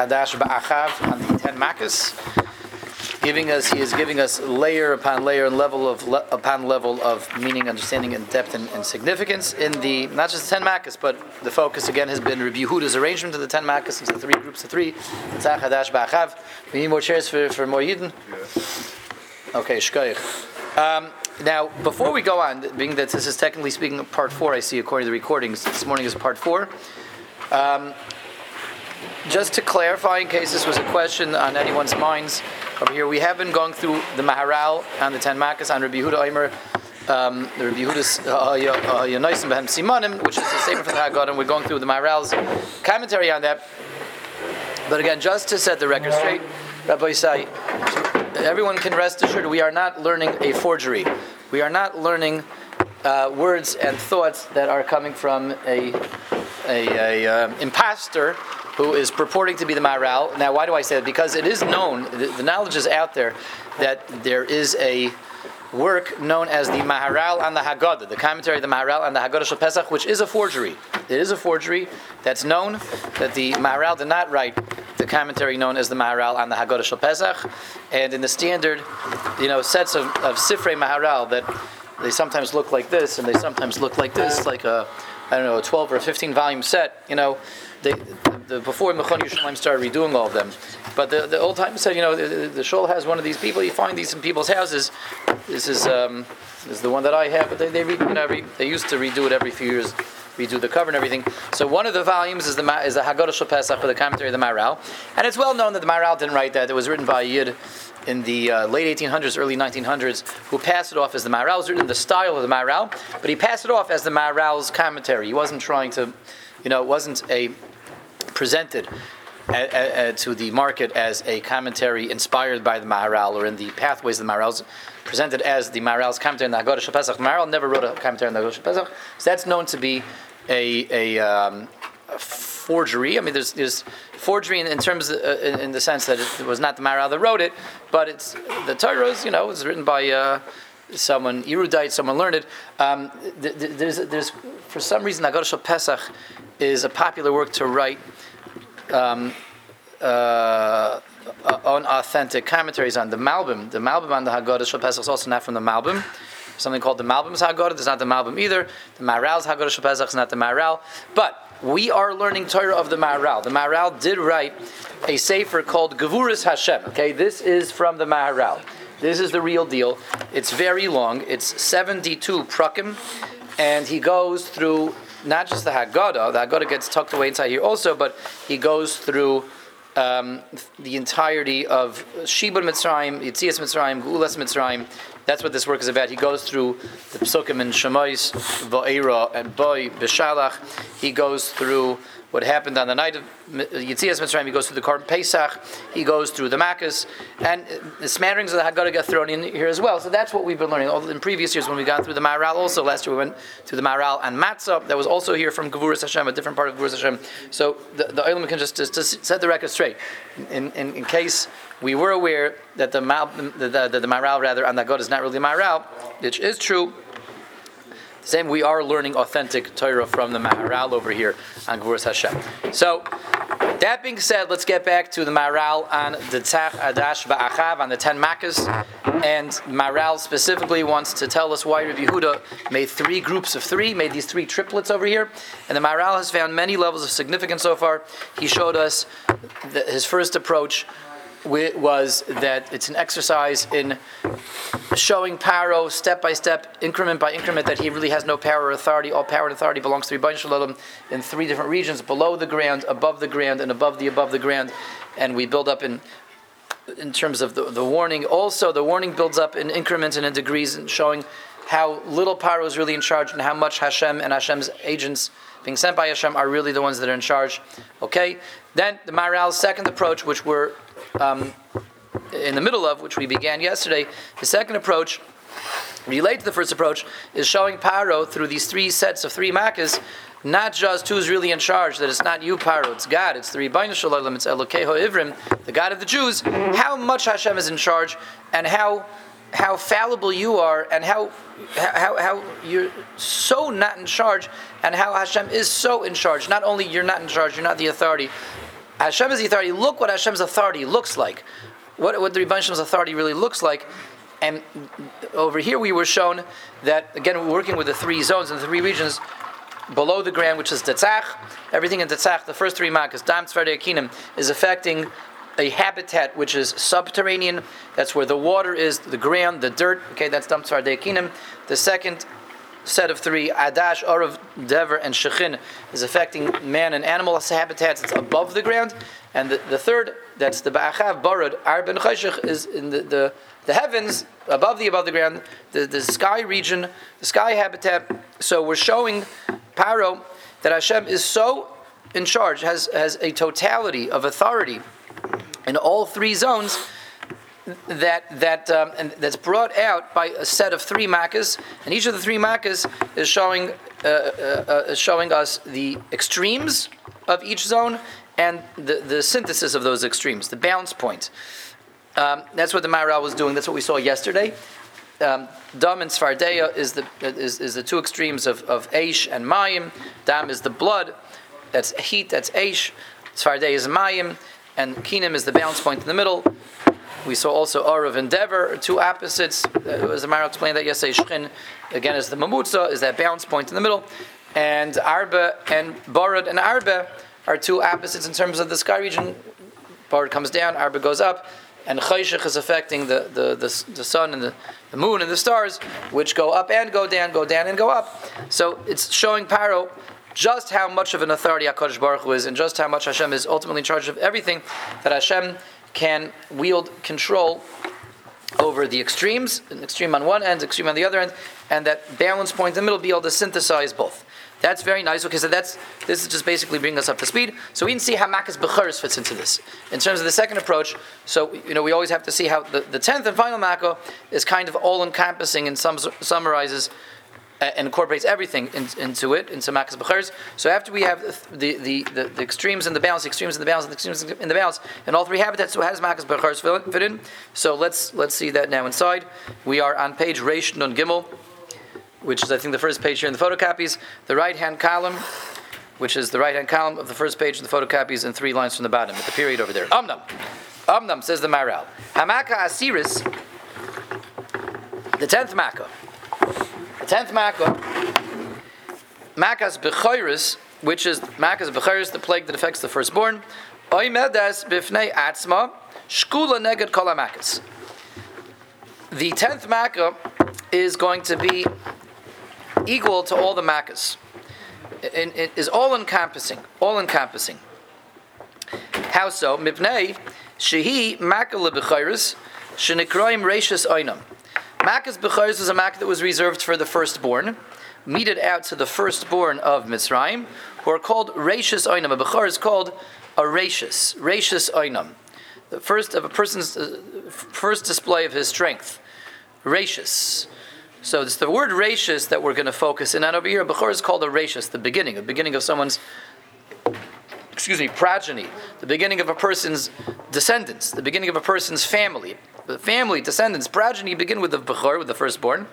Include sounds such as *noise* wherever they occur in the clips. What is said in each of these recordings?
Hadash Ba'achav on the ten Makkos, giving us he is giving us layer upon layer and level of le, upon level of meaning, understanding, and depth and, and, significance in the not just the ten Makkos, but the focus again has been Rabbi Yehuda's arrangement of the ten Makkos into three groups of three. Tzach Hadash Ba'achav. We need more chairs for for more Yidden. Okay, shkoyach. Um, now, before we go on, being that this is technically speaking part four, I see according to the recordings, this morning is part four. Um, just to clarify, in case this was a question on anyone's minds, over here we have been going through the Maharal and the Ten Makkos on Rabbi Yehuda Eimer, um, the Rabbi uh, Yonosim Behem Simonim, which is the statement from the Haggadah, and we're going through the Maharal's commentary on that. But again, just to set the record straight, Rabbi Isai, everyone can rest assured we are not learning a forgery. We are not learning uh, words and thoughts that are coming from a, a, a uh, impostor who is purporting to be the Maharal. Now, why do I say that? Because it is known, the, knowledge is out there, that there is a work known as the Maharal and the Haggadah, the commentary of the Maharal and the Haggadah Shal Pesach, which is a forgery. It is a forgery that's known that the Maharal did not write the commentary known as the Maharal on the Haggadah Shal Pesach, and in the standard, you know, sets of, of Sifrei Maharal that they sometimes look like this and they sometimes look like this, like a I don't know, a 12 or a 15 volume set, you know, they, the, before Mechon Yerushalayim started redoing all of them. But the, the old time said, you know, the, the shul has one of these people. You find these in people's houses. This is um, this is the one that I have. But they they, you know, they used to redo it every few years, redo the cover and everything. So one of the volumes is the is the Haggadah Shal Pesach for the commentary of the Maharal, and it's well known that the Maharal didn't write that. It was written by a Yid in the uh, late 1800s, early 1900s, who passed it off as the Maharal. It was written in the style of the Maharal, but he passed it off as the Maharal's commentary. He wasn't trying to, you know, it wasn't a presented to the market as a commentary inspired by the Maharal or in the pathways of the Maharal's presented as the Maharal's commentary on the Haggadah Pesach. Maharal never wrote a commentary on the Haggadah Pesach, so that's known to be a, a, um, a forgery. I mean, there's, there's forgery in, in terms of, uh, in, in, the sense that it was not the Maharal that wrote it, but it's the Torah you know was written by. Uh, someone erudite, someone learned. Um, there's, there's, for some reason, Haggadah Pesach is a popular work to write um, uh, unauthentic commentaries on the Malbim. The Malbim on the Haggadah Shal Pesach is also not from the Malbim. Something called the Malbim's Haggadah. There's not the Malbim either. The Maharal's Haggadah Shal Pesach is not the Maharal. But we are learning Torah of the Maharal. The Maharal did write a sefer called Gevuras Hashem. Okay, this is from the Maharal. This is the real deal. It's very long. It's 72 prakim, and he goes through not just the Haggadah. The Haggadah gets tucked away inside here also, but he goes through um, the entirety of Shibud Mitzrayim, Yitzias Mitzrayim, Gulas Mitzrayim. That's what this work is about. He goes through the Psukim in Shemais, Va'era, and Boy, Bishalach. He goes through what happened on the night of Yitzias Mitzrayim. He goes through the Korban Pesach. He goes through the Makkos, and the smatterings of the Haggadah get thrown in here as well. So that's what we've been learning. In previous years, when we got through the Maharal, also last year we went through the Maharal and Matzah. That was also here from Gevuras Hashem, a different part of Gevuras Hashem. So the, the can just, just, just, set the record straight. In, in, in case we were aware that the, the, the, the, the Maharal rather on the Haggadah is not really Maharal, which is true. Same, we are learning authentic Torah from the Maharal over here on Gvuras Hashem. So, that being said, let's get back to the Maharal on the Tzach Adash Ba'achav on the Ten Makkos. And Maharal specifically wants to tell us why Rabbi Yehuda made three groups of three, made these three triplets over here. And the Maharal has found many levels of significance so far. He showed us the, his first approach was that it's an exercise in showing Paro step by step, increment by increment, that he really has no power or authority. All power and authority belongs to Ribono Shel Olam in three different regions: below the ground, above the ground, and above the above the ground. And we build up in in terms of the, the warning. Also, the warning builds up in increments and in degrees, and showing how little Paro is really in charge and how much Hashem and Hashem's agents being sent by Hashem are really the ones that are in charge. Okay. Then the Maharal's second approach, which we're um, in the middle of, which we began yesterday, the second approach, related to the first approach, is showing Paro through these three sets of three makkahs, not just who's really in charge, that it's not you, Paro, it's God, it's the Ribono Shel Olam, it's Elokeho Ivrim, the God of the Jews, how much Hashem is in charge, and how how fallible you are, and how, how, how you're so not in charge, and how Hashem is so in charge. Not only you're not in charge, you're not the authority, Hashem is the authority. Look what Hashem's authority looks like. What, what the Rebbe Hashem's authority really looks like. And over here we were shown that, again, we're working with the three zones and the three regions below the ground, which is Tetzach. Everything in Tetzach, the first three makas, Dam Tzvardei Akinim, is affecting a habitat which is subterranean. That's where the water is, the ground, the dirt. Okay, that's Dam Tzvardei Akinim. The second set of three, Adash, Arav, Dever, and Shechin, is affecting man and animal habitats. It's above the ground. And the, the third, that's the Ba'achav, Barad, Arben Chayshich, is in the, the, the heavens, above the above the ground, the, the sky region, the sky habitat. So we're showing Paro that Hashem is so in charge, has, has a totality of authority in all three zones that that um, and that's brought out by a set of three makas, and each of the three makas is showing uh, uh, uh, showing us the extremes of each zone and the, the synthesis of those extremes, the balance point. Um, that's what the Maharal was doing. That's what we saw yesterday. Um, Dam and Svardeya is the is, is the two extremes of, of Aish and Mayim. Dam is the blood, that's heat, that's Aish. Svardeya is Mayim, and Kinim is the balance point in the middle. We saw also Arav and Dever, two opposites. Uh, as Mara explained that yesterday, Shchin, again, is the Mamutza, is that balance point in the middle. And Arba and Barad and Arba are two opposites in terms of the sky region. Barad comes down, Arba goes up, and Chayshich is affecting the, the, the, the sun and the, the moon and the stars, which go up and go down, go down and go up. So it's showing Paro just how much of an authority HaKadosh Baruch Hu is, and just how much Hashem is ultimately in charge of everything, that Hashem can wield control over the extremes, an extreme on one end, extreme on the other end, and that balance point in the middle be able to synthesize both. That's very nice. Okay, so that's this is just basically bringing us up to speed. So we can see how Makas Becharis fits into this. In terms of the second approach, so you know we always have to see how the, the tenth and final Mako is kind of all encompassing and sum, summarizes and incorporates everything in, into it, into Makas B'chers. So after we have the, the, the, the, extremes and the balance, the extremes and the balance, and the extremes in the balance, and all three habitats, so has Makas B'chers fit in. So let's let's see that now inside. We are on page Reish Nun Gimel, which is I think the first page here in the photocopies. The right hand column, which is the right hand column of the first page of the photocopies, and three lines from the bottom, at the period over there. Amnam. Amnam says the Maharal. Hamaka Asiris, the tenth Makkah tenth Makkah, Makas Bechoiris, which is Makas Bechoiris, the plague that affects the firstborn, Oimedes Bifnei Atzma, Shkula Neged Kol. The tenth Makkah is going to be equal to all the Makkahs. It, it is all encompassing, all encompassing. How so? Mipnei Shehi Makkah Lebechoiris, Shenikroim Reishis Oinam. Makkah's Becharis was a Makkah that was reserved for the firstborn, meted out to the firstborn of Mitzrayim, who are called Rashis Oinam. A Bechar is called a Rashis, Rashis Oinam. The first of a person's uh, first display of his strength. Rashis. So it's the word Rashis that we're going to focus in on over here. A Bechar is called a Rashis, the beginning, the beginning of someone's excuse me, progeny, the beginning of a person's descendants, the beginning of a person's family the family, descendants, progeny begin with the Bechor, with the firstborn.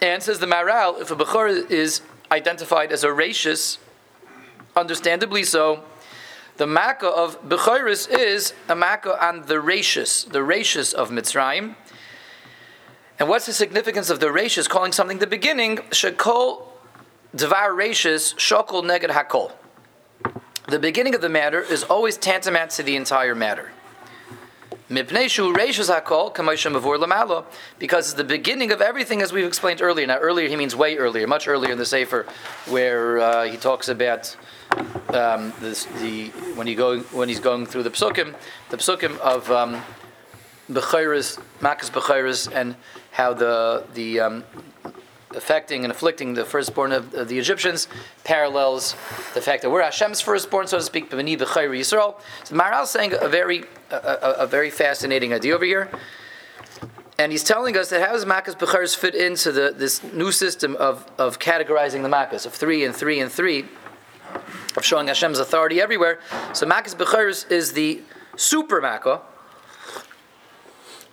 And says the Maharal, if a Bechor is identified as a rachis, understandably so, the Makkah of Bechoris is a Makkah on the rachis, the rachis of Mitzrayim. And what's the significance of the rachis calling something the beginning? Shekol Devar rachis shokol neged hakol. The beginning of the matter is always tantamount to the entire matter. Because it's the beginning of everything, as we've explained earlier. Now, earlier he means way earlier, much earlier in the Sefer, where uh, he talks about um, this, the when he go when he's going through the psukim, the psukim of um, Bechiris, Makas Bechiris, and how the the um, affecting and afflicting the firstborn of, of, the Egyptians parallels the fact that we're Hashem's firstborn, so to speak, B'nai B'chayr Yisrael. So Maharal is saying a very, a, a, a, very fascinating idea over here. And he's telling us that how does Makkah's B'chayrs fit into the, this new system of, of categorizing the Makkahs, of three and three and three, of showing Hashem's authority everywhere. So Makkah's B'chayrs is the super Makkah,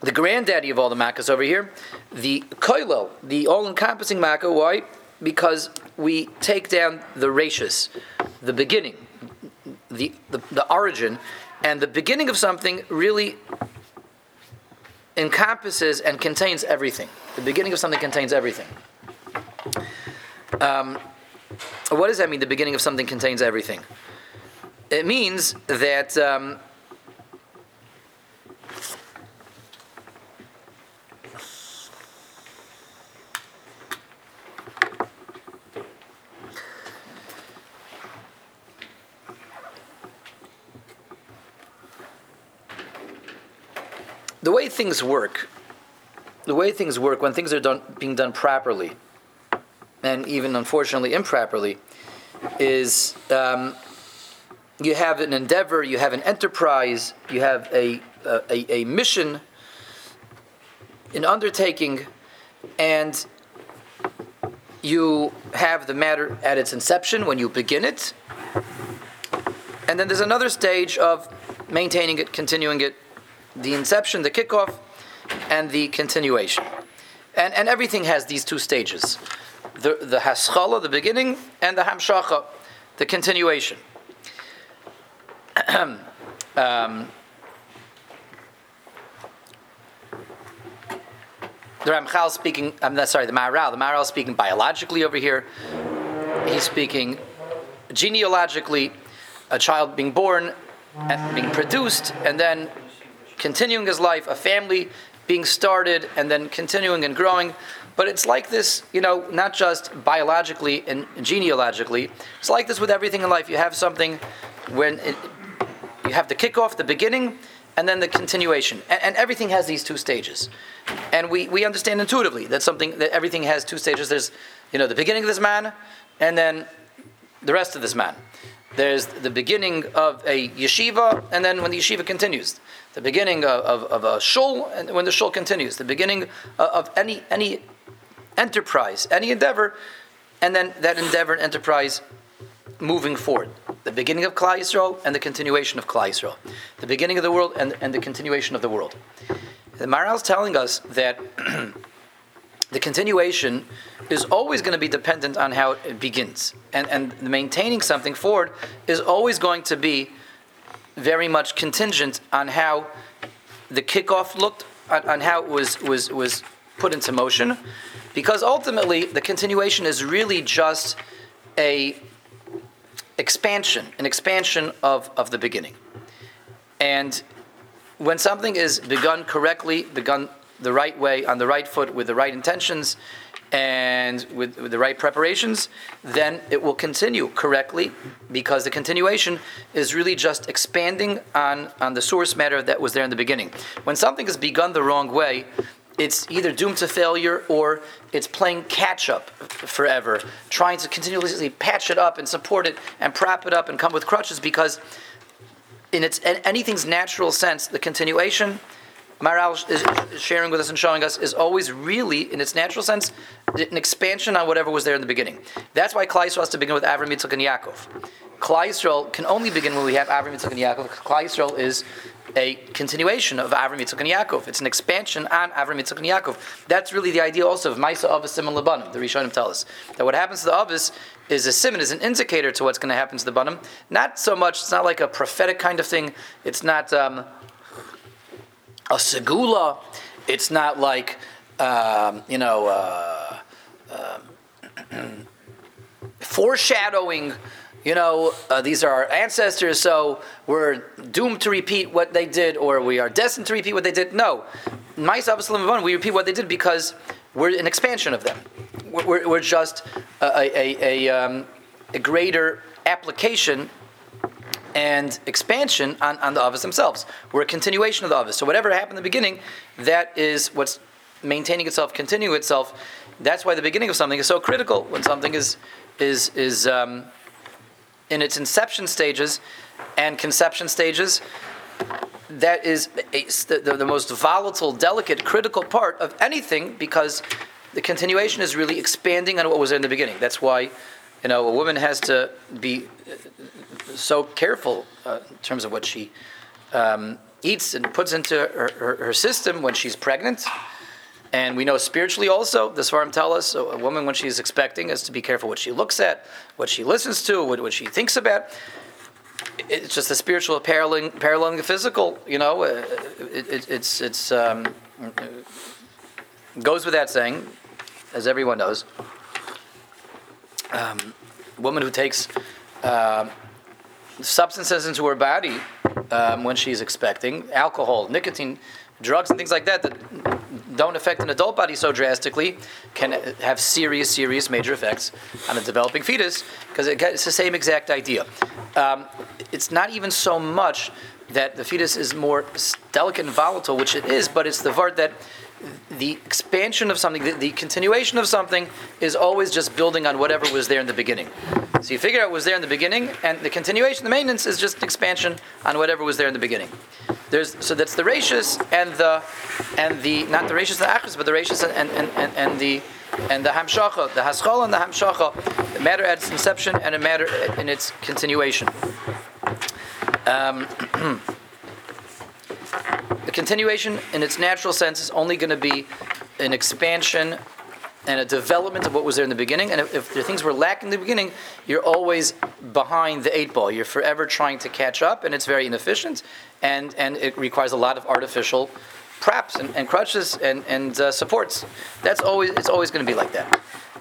the granddaddy of all the makkahs over here, the koilo, the all-encompassing makkah. Why? Because we take down the rachis, the beginning. the, the, the origin, and the beginning of something really encompasses and contains everything. The beginning of something contains everything. Um, what does that mean? The beginning of something contains everything. It means that um, the way things work, the way things work when things are done, being done properly, and even unfortunately improperly, is um, you have an endeavor, you have an enterprise, you have a, a, a mission, an undertaking, and you have the matter at its inception when you begin it. And then there's another stage of maintaining it, continuing it, the inception, the kickoff, and the continuation. And, and everything has these two stages the, the haschala, the beginning, and the hamshacha, the continuation. *clears throat* um, the Ramchal speaking, I'm not sorry, the Maharal, the Maharal speaking biologically over here. He's speaking genealogically, a child being born, and being produced, and then continuing his life, a family being started and then continuing and growing. But it's like this, you know, not just biologically and genealogically. It's like this with everything in life. You have something when it, you have the kickoff, the beginning, and then the continuation. And, and, everything has these two stages. And we, we understand intuitively that something that everything has two stages. There's, you know, the beginning of this man, and then the rest of this man. There's the beginning of a yeshiva, and then when the yeshiva continues the beginning of, of, of, a shul, and when the shul continues, the beginning uh, of any any enterprise, any endeavor, and then that endeavor and enterprise moving forward. The beginning of Klal Yisrael and the continuation of Klal Yisrael. The beginning of the world and, and the continuation of the world. The Maharal is telling us that *clears throat* the continuation is always going to be dependent on how it begins. And, and maintaining something forward is always going to be very much contingent on how the kickoff looked, on, on how it was, was, was put into motion, because ultimately the continuation is really just a expansion, an expansion of, of the beginning. And when something is begun correctly, begun the right way, on the right foot, with the right intentions, and with, with, the right preparations, then it will continue correctly because the continuation is really just expanding on, on the source matter that was there in the beginning. When something is begun the wrong way, it's either doomed to failure or it's playing catch up forever, trying to continuously patch it up and support it and prop it up and come with crutches because in its anything's natural sense, the continuation Maharal is sharing with us and showing us is always really, in its natural sense, an expansion on whatever was there in the beginning. That's why Klal Yisrael has to begin with Avram, Yitzchak, and Yaakov. Klal Yisrael can only begin when we have Avram, Yitzchak, and Yaakov. Klal Yisrael is a continuation of Avram, Yitzchak, and Yaakov. It's an expansion on Avram, Yitzchak, and Yaakov. That's really the idea also of Maisa Avisim and Labanim. The Rishonim tell us that what happens to the Avis is a simon, is an indicator to what's going to happen to the Banim. Not so much, it's not like a prophetic kind of thing. It's not. Um, a segula. It's not like um, you know uh, uh, *clears throat* foreshadowing. You know, uh, these are our ancestors, so we're doomed to repeat what they did, or we are destined to repeat what they did. No, we repeat what they did because we're an expansion of them. We're, we're just a, a, a, um, a greater application and expansion on, on the Avos themselves. We're a continuation of the Avos. So whatever happened in the beginning, that is what's maintaining itself, continuing itself. That's why the beginning of something is so critical when something is is is um, in its inception stages and conception stages. That is a, the, the most volatile, delicate, critical part of anything because the continuation is really expanding on what was in the beginning. That's why, you know, a woman has to be so careful uh, in terms of what she um, eats and puts into her, her, her, system when she's pregnant. And we know spiritually also, the Svarim tell us, so a woman when she's expecting is to be careful what she looks at, what she listens to, what, what she thinks about. it's just the spiritual paralleling, paralleling the physical. You know, uh, it, it, it's it's um, goes without saying, as everyone knows. Um, woman who takes uh, substances into her body um, when she's expecting alcohol, nicotine, drugs, and things like that that don't affect an adult body so drastically can have serious, serious major effects on a developing fetus because it's the same exact idea. Um, it's not even so much that the fetus is more delicate and volatile, which it is, but it's the part that the expansion of something, the, the, continuation of something, is always just building on whatever was there in the beginning. So you figure out what was there in the beginning, and the continuation, the maintenance, is just an expansion on whatever was there in the beginning. There's so that's the ratius and the and the not the ratios and the achas, but the ratius and and, and, and the and the hamshacha, the haschal and the hamshacha, the matter at its inception and a matter in its continuation. Um, *clears throat* the continuation, in its natural sense, is only going to be an expansion and a development of what was there in the beginning. And if, if the things were lacking in the beginning, you're always behind the eight ball. You're forever trying to catch up, and it's very inefficient, and, and it requires a lot of artificial props and, and crutches and, and uh, supports. That's always it's always going to be like that.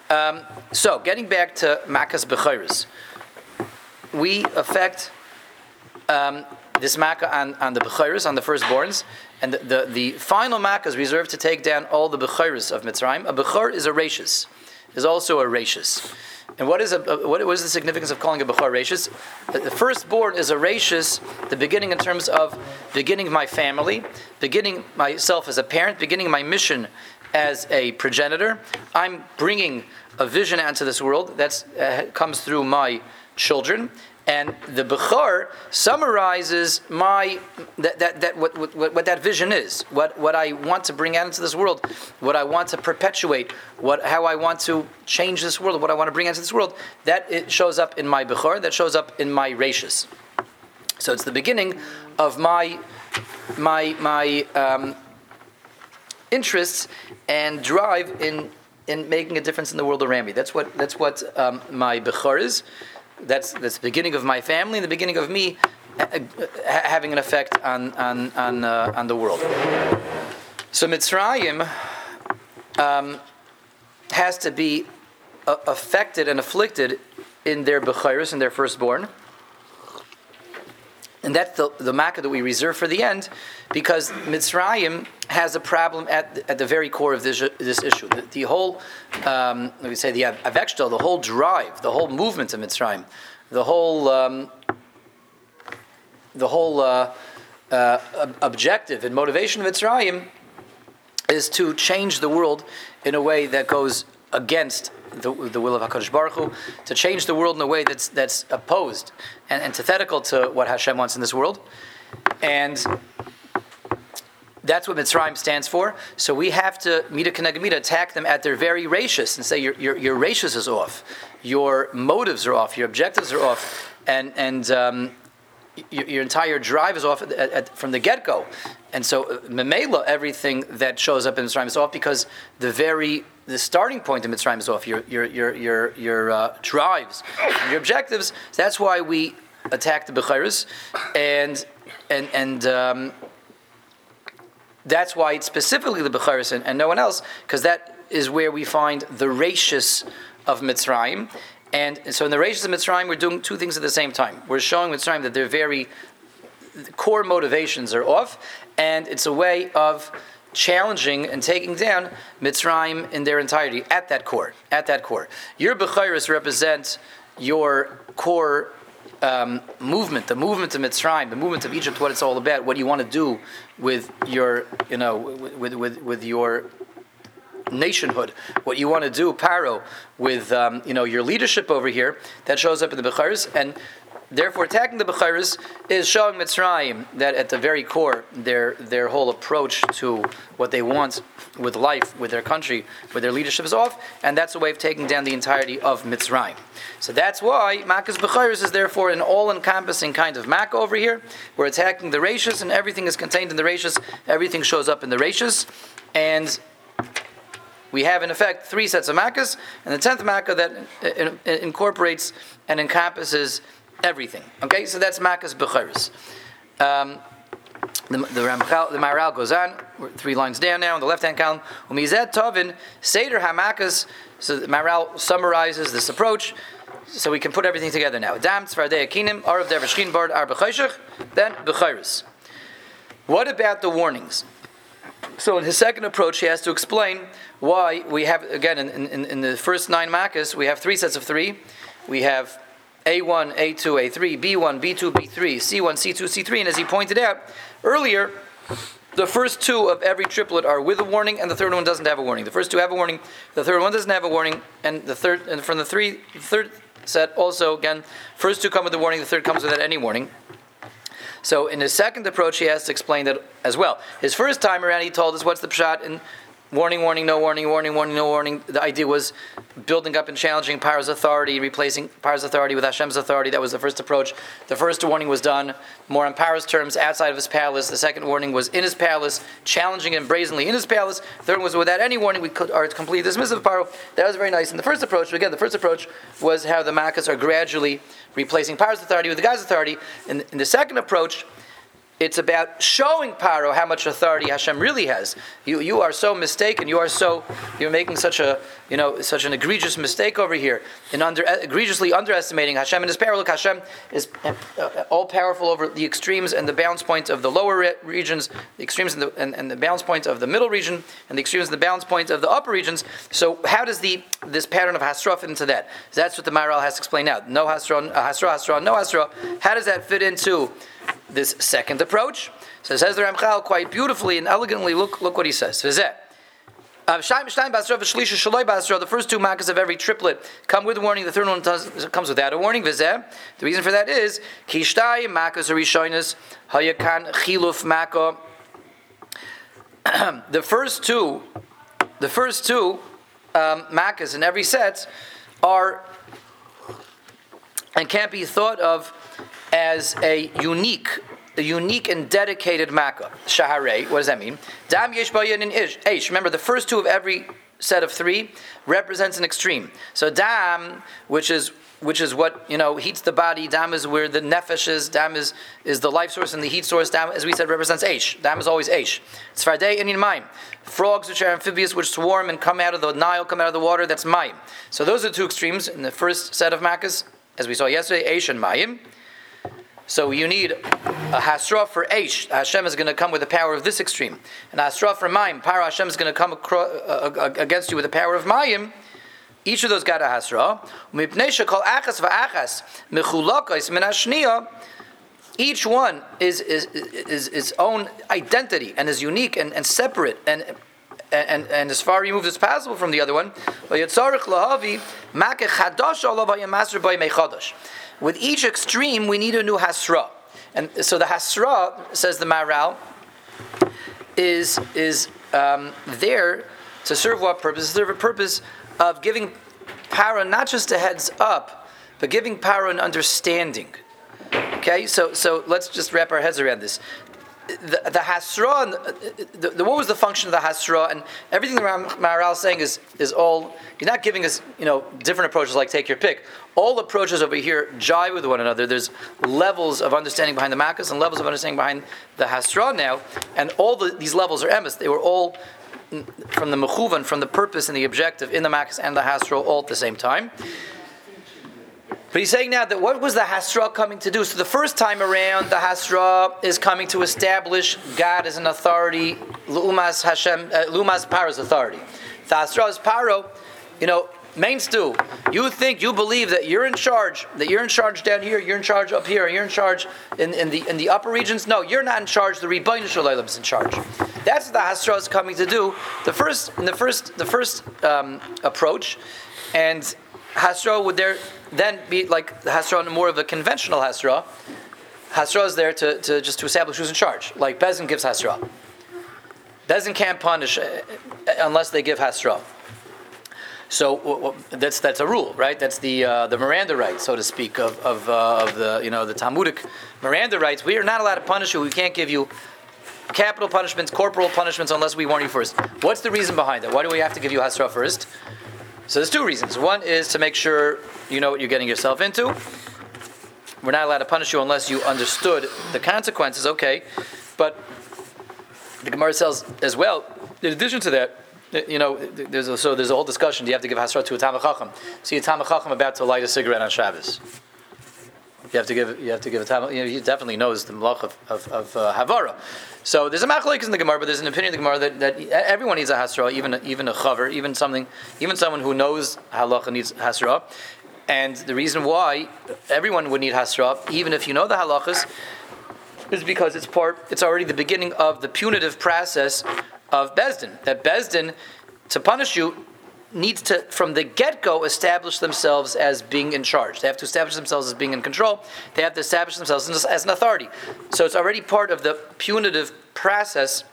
Um, so, getting back to Makas Bechiris, we affect um, this Makkah on, on the Bechiris, on the firstborns, and the, the, the, final Makkah is reserved to take down all the Bechiris of Mitzrayim. A Bechor is a rachis, is also a rachis. And what is, a, what what is the significance of calling a Bechor rachis? The firstborn is a rachis, the beginning in terms of beginning my family, beginning myself as a parent, beginning my mission as a progenitor. I'm bringing a vision onto this world that uh, comes through my children, and the Bechor summarizes my that, that, that what, what, what, that vision is, what, what I want to bring out into this world, what I want to perpetuate, what how I want to change this world, what I want to bring out into this world. That it shows up in my Bechor, that shows up in my Rashis. So it's the beginning of my my my um, interests and drive in in making a difference in the world around me. That's what that's what um, my Bechor is that's that's the beginning of my family and the beginning of me uh, uh, having an effect on on on, uh, on the world. So Mitzrayim um, has to be uh, affected and afflicted in their bechiris, in their firstborn. And that's the, the makkah that we reserve for the end, because Mitzrayim has a problem at, at the very core of this, this issue. The, the whole, um, let me say, the avextel, the whole drive, the whole movement of Mitzrayim, the whole, um, the whole uh, uh, objective and motivation of Mitzrayim is to change the world in a way that goes against the, the will of Hakadosh Baruch Hu, to change the world in a way that's that's opposed and antithetical to what Hashem wants in this world, and that's what Mitzrayim stands for. So we have to Mida Keneged attack them at their very ratius and say your your, your ratius is off, your motives are off, your objectives are off, and and um, your, your, entire drive is off at, at, from the get go. And so, uh, Memela, everything that shows up in Mitzrayim is off because the very the starting point of Mitzrayim is off. Your your your your your uh, drives, your objectives. That's why we attack the Bechiris, and and and. Um, that's why it's specifically the Bechiris and, and no one else, because that is where we find the ratius of Mitzrayim. And so in the ratius of Mitzrayim, we're doing two things at the same time. We're showing Mitzrayim that their very core motivations are off, and it's a way of challenging and taking down Mitzrayim in their entirety at that core. At that core, your Bechiris represent your core um, movement, the movement of Mitzrayim, the movement of Egypt, what it's all about, what you want to do with your, you know, with, with, with your nationhood, what you want to do, Paro, with um, you know your leadership over here, that shows up in the Bechiris, and Therefore, attacking the Bechiris is showing Mitzrayim that at the very core, their, their whole approach to what they want with life, with their country, with their leadership is off, and that's a way of taking down the entirety of Mitzrayim. So that's why Makkah's Bechiris is therefore an all encompassing kind of Makkah over here. We're attacking the Rashis, and everything is contained in the Rashis, everything shows up in the Rashis, and we have in effect three sets of Makkahs, and the tenth Makkah that incorporates and encompasses everything. Okay, so that's Makas Bechiris. Um, the, the Ramchal, the Maharal goes on, three lines down now on the left hand column. Umizet Tovin, Seder Hamakas. So the Maharal summarizes this approach so we can put everything together now. Dam Tzvardei Akinim, Arav Dervashkin Bard Ar then Bechiris. What about the warnings? So in his second approach, he has to explain why we have, again, in, in, in the first nine makas, we have three sets of three. We have A1, A2, A3, B1, B2, B3, C1, C2, C3, and as he pointed out earlier, the first two of every triplet are with a warning, and the third one doesn't have a warning. The first two have a warning, the third one doesn't have a warning, and the third, and from the three, the third set also again, first two come with a warning, the third comes without any warning. So in his second approach, he has to explain that as well. His first time around, he told us what's the pshat in warning, warning, no warning, warning, warning, no warning. The idea was building up and challenging Paro's authority, replacing Paro's authority with Hashem's authority. That was the first approach. The first warning was done more on Paro's terms outside of his palace. The second warning was in his palace, challenging him brazenly in his palace. The third was without any warning, we could, are completely dismissive of Paro. That was very nice. And the first approach, again, the first approach was how the Makkahs are gradually replacing Paro's authority with the guy's authority. And in the second approach, it's about showing Paro how much authority Hashem really has. You, you are so mistaken. You are so you're making such a you know such an egregious mistake over here in under egregiously underestimating Hashem and His power. Look, Hashem is uh, all powerful over the extremes and the balance points of the lower re- regions, the extremes and the, and, and the balance points of the middle region, and the extremes and the balance points of the upper regions. So how does the this pattern of Hasra fit into that? That's what the Maharal has to explain now. No Hasra, uh, Hasra, Hasra, no Hasra. How does that fit into this second approach. So it says the Ramchal quite beautifully and elegantly. Look, look what he says. The first two makas of every triplet come with a warning. The third one does, comes without a warning. The reason for that is kishtai makas arishonis hayakan chiluf maka. *clears throat* The first two, the first two um, makas in every set are and can't be thought of as a unique, a unique and dedicated makkah. Shaharei, what does that mean? Dam yesh in ish. Remember, the first two of every set of three represents an extreme. So dam, which is which is what you know heats the body. Dam is where the nefesh is. Dam is, is the life source and the heat source. Dam, as we said, represents Aish. Dam is always Aish. It's Tzfardei and in Mayim. Frogs which are amphibious, which swarm and come out of the Nile, come out of the water. That's Mayim. So those are two extremes in the first set of Makkahs, as we saw yesterday, Aish and Mayim. So you need a hasra for Aish. Hashem is going to come with the power of this extreme. And hasra for Mayim. Power Hashem is going to come across, uh, uh, against you with the power of Mayim. Each of those got a hasra. Each one is, is, is, its own identity and is unique and, and separate and, and, and as far removed as possible from the other one. With each extreme, we need a new hasra. And so the hasra, says the Maharal, is, is um, there to serve what purpose? To serve a purpose of giving Paro not just a heads up, but giving Paro an understanding. Okay, so so let's just wrap our heads around this the, the hasra, the, the, what was the function of the hasra, and everything the Maharal is saying is, is all, you're not giving us, you know, different approaches like take your pick. All approaches over here jive with one another. There's levels of understanding behind the Makkahs and levels of understanding behind the hasra now, and all the, these levels are emes. They were all from the mechuvan, from the purpose and the objective in the Makkahs and the hasra all at the same time. But he's saying now that what was the Hasra coming to do? So the first time around, the Hasra is coming to establish God as an authority, Lumas Hashem, uh, Lumas Paro's authority. The Hasra is Paro, you know, main stew. You think, you believe that you're in charge, that you're in charge down here, you're in charge up here, you're in charge in, in the in the upper regions. No, you're not in charge. The Ribono Shel Olam is in charge. That's what the Hasra is coming to do. The first, in the first, the first um, approach, and Hasra would there then be like Hasra more of a conventional Hasra. Hasra is there to, to just to establish who's in charge. Like Bezin gives Hasra. Bezin can't punish uh, unless they give Hasra. So that's that's a rule, right? That's the uh, the Miranda rights, so to speak, of, of, uh, of the you know the Talmudic Miranda rights. We are not allowed to punish you. We can't give you capital punishments, corporal punishments, unless we warn you first. What's the reason behind that? Why do we have to give you Hasra first? So there's two reasons. One is to make sure you know what you're getting yourself into. we're not allowed to punish you unless you understood the consequences. Okay, but the Gemara says as well. In addition to that, uh, you know, there's a, so there's a whole discussion. Do you have to give hasra to a talmid chacham? See a talmid chacham about to light a cigarette on Shabbos. You have to give. You have to give a time. You know, he definitely knows the malach of, of, of uh, havara. So there's a machlekes in the Gemara, but there's an opinion in the Gemara that, that everyone needs a hasra, even even a chaver, even something, even someone who knows halacha needs hasra. And the reason why everyone would need hasra, even if you know the halachas, is because it's part. It's already the beginning of the punitive process of Besdin. That Besdin, to punish you, needs to, from the get go, establish themselves as being in charge. They have to establish themselves as being in control. They have to establish themselves as, an authority. So it's already part of the punitive process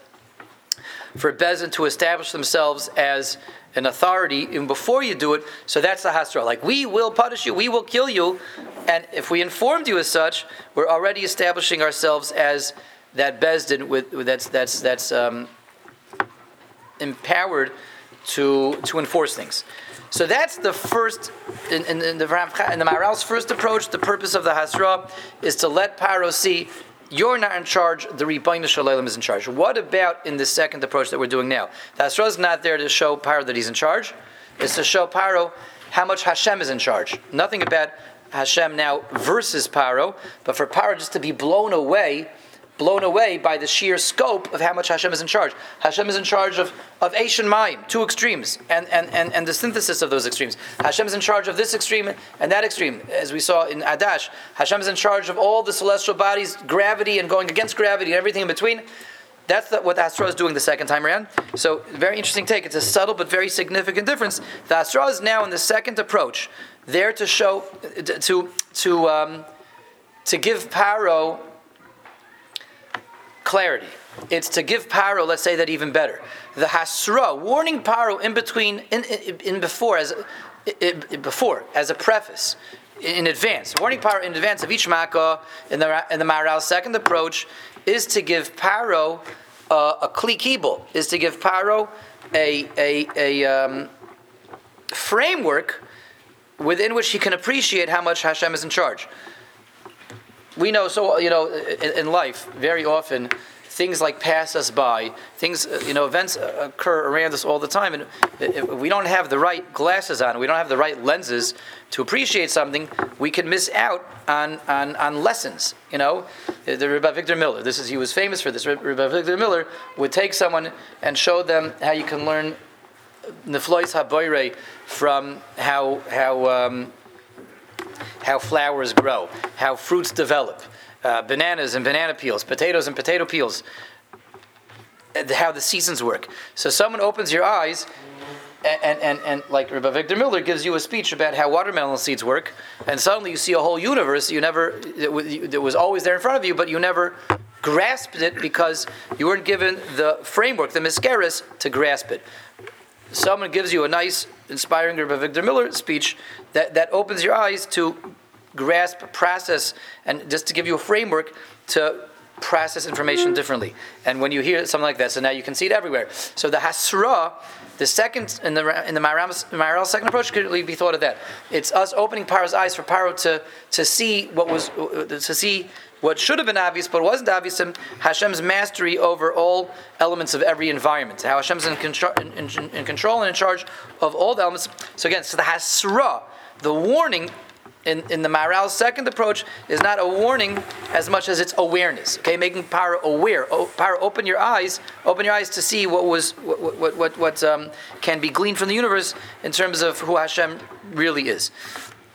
for Bezin to establish themselves as an authority even before you do it. So that's the hasra. Like we will punish you, we will kill you, and if we informed you as such, we're already establishing ourselves as that Bezdin with that's that's that's um, empowered to to enforce things. So that's the first in, in, in the in the first approach. The purpose of the Hasra is to let Paro see you're not in charge. The Ribono Shel Olam is in charge. What about in the second approach that we're doing now? The Hasra is not there to show Paro that he's in charge. It's to show Paro how much Hashem is in charge. Nothing about Hashem now versus Paro, but for Paro just to be blown away blown away by the sheer scope of how much Hashem is in charge. Hashem is in charge of, of Aish and Mayim, two extremes, and, and, and, and the synthesis of those extremes. Hashem is in charge of this extreme and that extreme, as we saw in Adash. Hashem is in charge of all the celestial bodies, gravity and going against gravity and everything in between. That's the, what the Astra is doing the second time around. So, very interesting take. It's a subtle but very significant difference. The Astra is now in the second approach, there to show, to, to, um, to give Paro clarity. It's to give Paro, let's say that even better. The Hasra, warning Paro in between, in, in, in before, as in, before, as a preface, in advance, warning Paro in advance of each Makkah in the in the Maharal's second approach is to give Paro uh, a kli is to give Paro a a, a um, framework within which he can appreciate how much Hashem is in charge we know so you know in, in, life very often things like pass us by things uh, you know events uh, occur around us all the time and if we don't have the right glasses on we don't have the right lenses to appreciate something we can miss out on on, on lessons you know? The Rabbi Avigdor Miller this is he was famous for this Rabbi Avigdor Miller would take someone and show them how you can learn neflois haboire from how how um, how flowers grow, how fruits develop, uh, bananas and banana peels, potatoes and potato peels, how the seasons work. So someone opens your eyes, and, and, and, and like Rabbi Avigdor Miller gives you a speech about how watermelon seeds work, and suddenly you see a whole universe you never, it was always there in front of you, but you never grasped it because you weren't given the framework, the miscaris, to grasp it someone gives you a nice, inspiring Rabbi Avigdor Miller speech that, that opens your eyes to grasp, process, and just to give you a framework to process information differently. And when you hear something like that, so now you can see it everywhere. So the Hasra, the second in the in the Maharal second approach could be thought of that. It's us opening Paro's eyes for Paro to to see what was to see what should have been obvious but wasn't obvious him, Hashem's mastery over all elements of every environment. How Hashem's in, in, in, in, control and in charge of all the elements. So again, so the Hasra, the warning in, in the Maharal's second approach is not a warning as much as it's awareness. Okay, making Paro aware. O, Paro, open your eyes, open your eyes to see what was what what what, what um, can be gleaned from the universe in terms of who Hashem really is.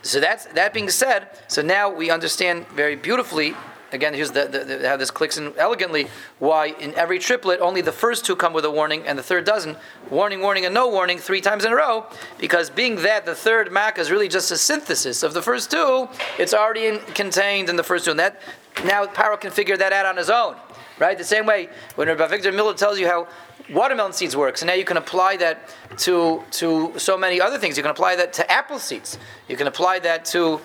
So that's that being said. So now we understand very beautifully again, here's the, the, how this clicks in elegantly. Why in every triplet only the first two come with a warning and the third doesn't? Warning, warning, and no warning three times in a row. Because being that the third mak is really just a synthesis of the first two, it's already in, contained in the first two, and that now Paro can figure that out on his own. Right? The same way when Rabbi Avigdor Miller tells you how watermelon seeds work. So now you can apply that to to so many other things. You can apply that to apple seeds. You can apply that to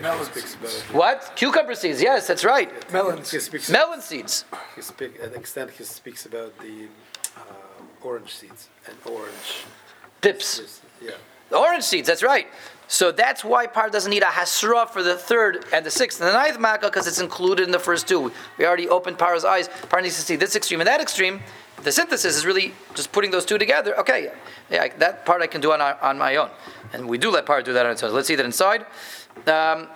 Melon speaks about. What? Cucumber seeds. Yes, that's right. Melon. Speaks. Melon seeds. He speak at extent. He speaks about the uh, orange seeds and orange pips. Yeah. The orange seeds, that's right. So that's why par doesn't need a hasra for the third and the sixth and the ninth makkah because it's included in the first two. We already opened par's eyes. Par needs to see this extreme and that extreme. The synthesis is really just putting those two together. Okay, yeah, that part I can do on, on my own. And we do let par do that on its own. Let's see that inside. Um,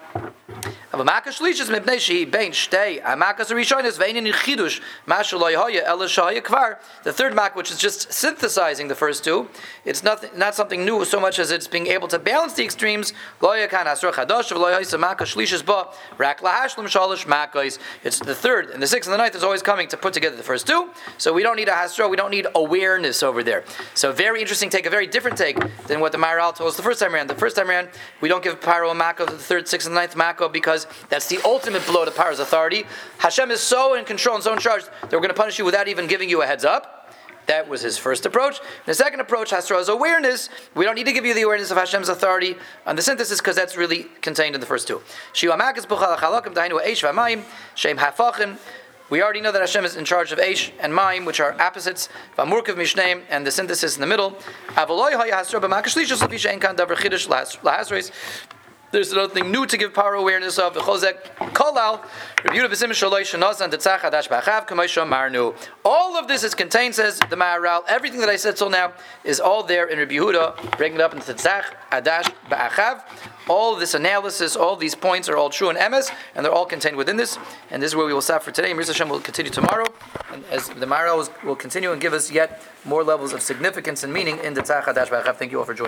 shlish mit bnei shi bein shtei a makas rishon is vein in chidush mashu lo yahya el shaya kvar the third mak which is just synthesizing the first two it's not not something new so much as it's being able to balance the extremes. Yahya makas shlish is ba rak lahashlim shalish makas it's the third and the sixth and the ninth is always coming to put together the first two. So we don't need a hasra we don't need awareness over there. So very interesting take a very different take than what the Maharal told us the first time around. The first time around we don't give paro a makkah to the third sixth and ninth makkah because that's the ultimate blow to Paro's authority. Hashem is so in control and so in charge that we're going to punish you without even giving you a heads up. That was his first approach. The second approach, Hasra's awareness. We don't need to give you the awareness of Hashem's authority on the synthesis because that's really contained in the first two. We already know that Hashem is in charge of Aish and Maim, which are opposites, Vamurkav Mishneim, and the synthesis in the middle. There's nothing new to give Paro awareness of. All of this is contained, says the Maharal. Everything that I said till now is all there in Rabbi Yehuda. Bring it up in Tzach Adash Ba'achav. All this analysis, all these points are all true in Emes, and they're all contained within this. And this is where we will stop for today. Mirza Hashem will continue tomorrow, and as the Maharal will continue and give us yet more levels of significance and meaning in the Tzach Adash Ba'achav. Thank you all for joining.